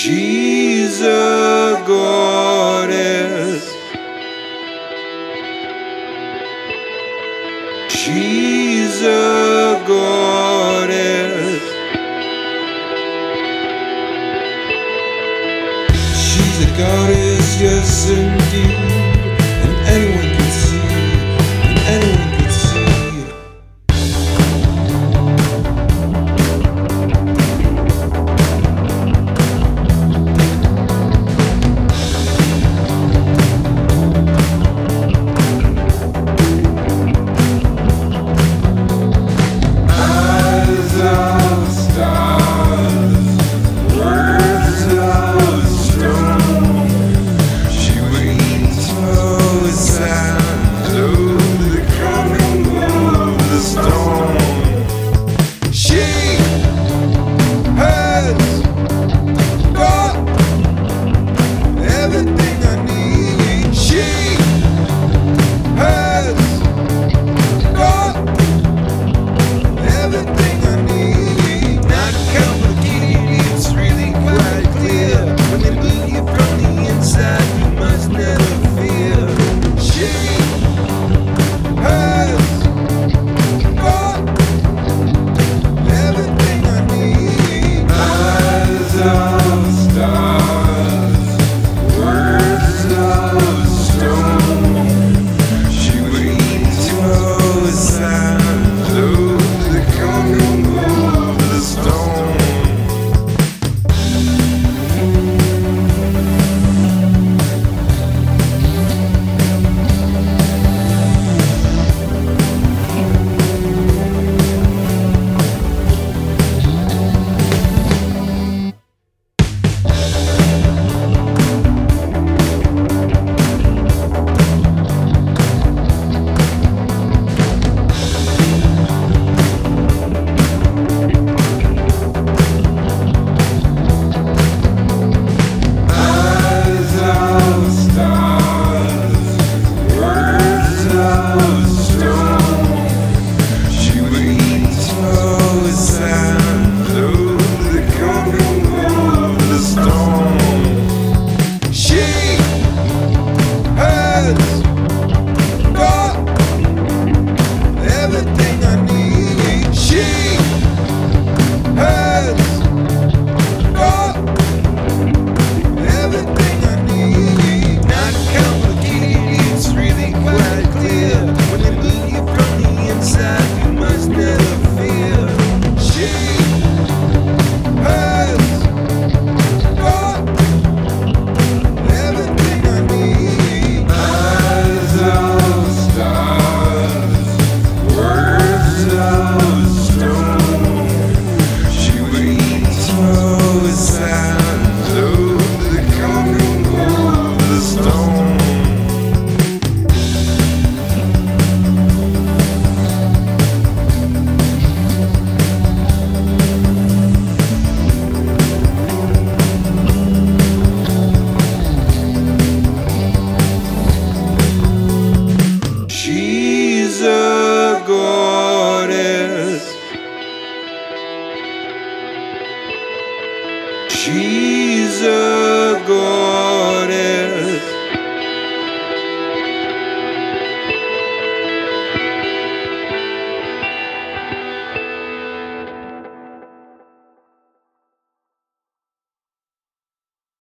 She's a goddess. She's a goddess. She's a goddess, yes indeed.